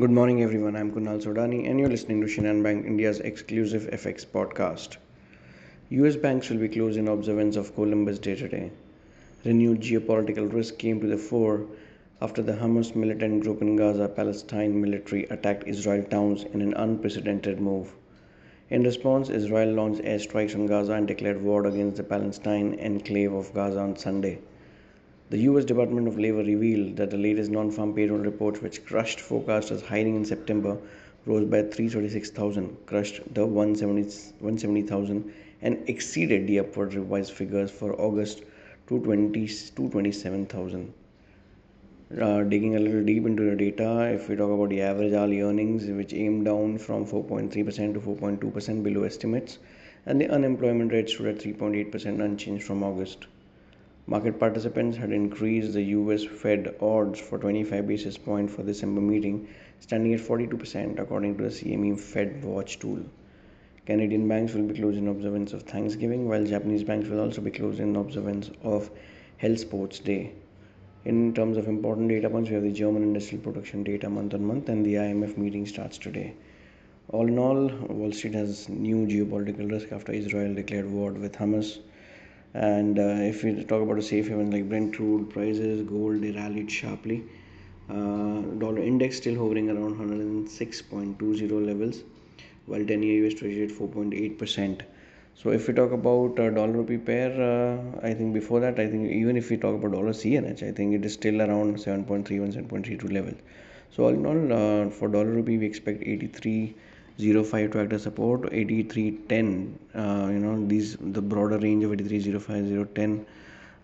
Good morning, everyone. I'm Kunal Sodani, and you're listening to Shinhan Bank India's exclusive FX podcast. US banks will be closed in observance of Columbus Day today. Renewed geopolitical risk came to the fore after the Hamas militant group in Gaza, Palestine military attacked Israel towns in an unprecedented move. In response, Israel launched airstrikes on Gaza and declared war against the Palestine enclave of Gaza on Sunday. The US Department of Labor revealed that the latest non farm payroll report, which crushed forecasters hiring in September, rose by 336,000, crushed the 170,000, and exceeded the upward revised figures for August to 227,000. Uh, digging a little deep into the data, if we talk about the average hourly earnings, which aimed down from 4.3% to 4.2% below estimates, and the unemployment rate stood at 3.8% unchanged from August. Market participants had increased the US Fed odds for 25 basis points for December meeting, standing at 42% according to the CME Fed Watch tool. Canadian banks will be closed in observance of Thanksgiving, while Japanese banks will also be closed in observance of Health Sports Day. In terms of important data points, we have the German industrial production data month on month, and the IMF meeting starts today. All in all, Wall Street has new geopolitical risk after Israel declared war with Hamas and uh, if we talk about a safe haven like Brent crude prices, gold they rallied sharply. Uh, dollar index still hovering around 106.20 levels, while 10 year US Treasury at 4.8 percent. So if we talk about uh, dollar rupee pair, uh, I think before that, I think even if we talk about dollar CNH, I think it is still around 7.31, 7.32 level. So all in all, uh, for dollar rupee, we expect 83 05 to act as support 8310 uh, you know these the broader range of 8305 010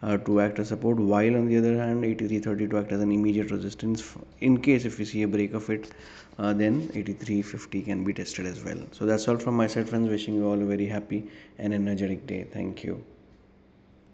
uh, to act as support while on the other hand 8330 to act as an immediate resistance in case if we see a break of it uh, then 8350 can be tested as well. So that's all from my side friends. Wishing you all a very happy and energetic day. Thank you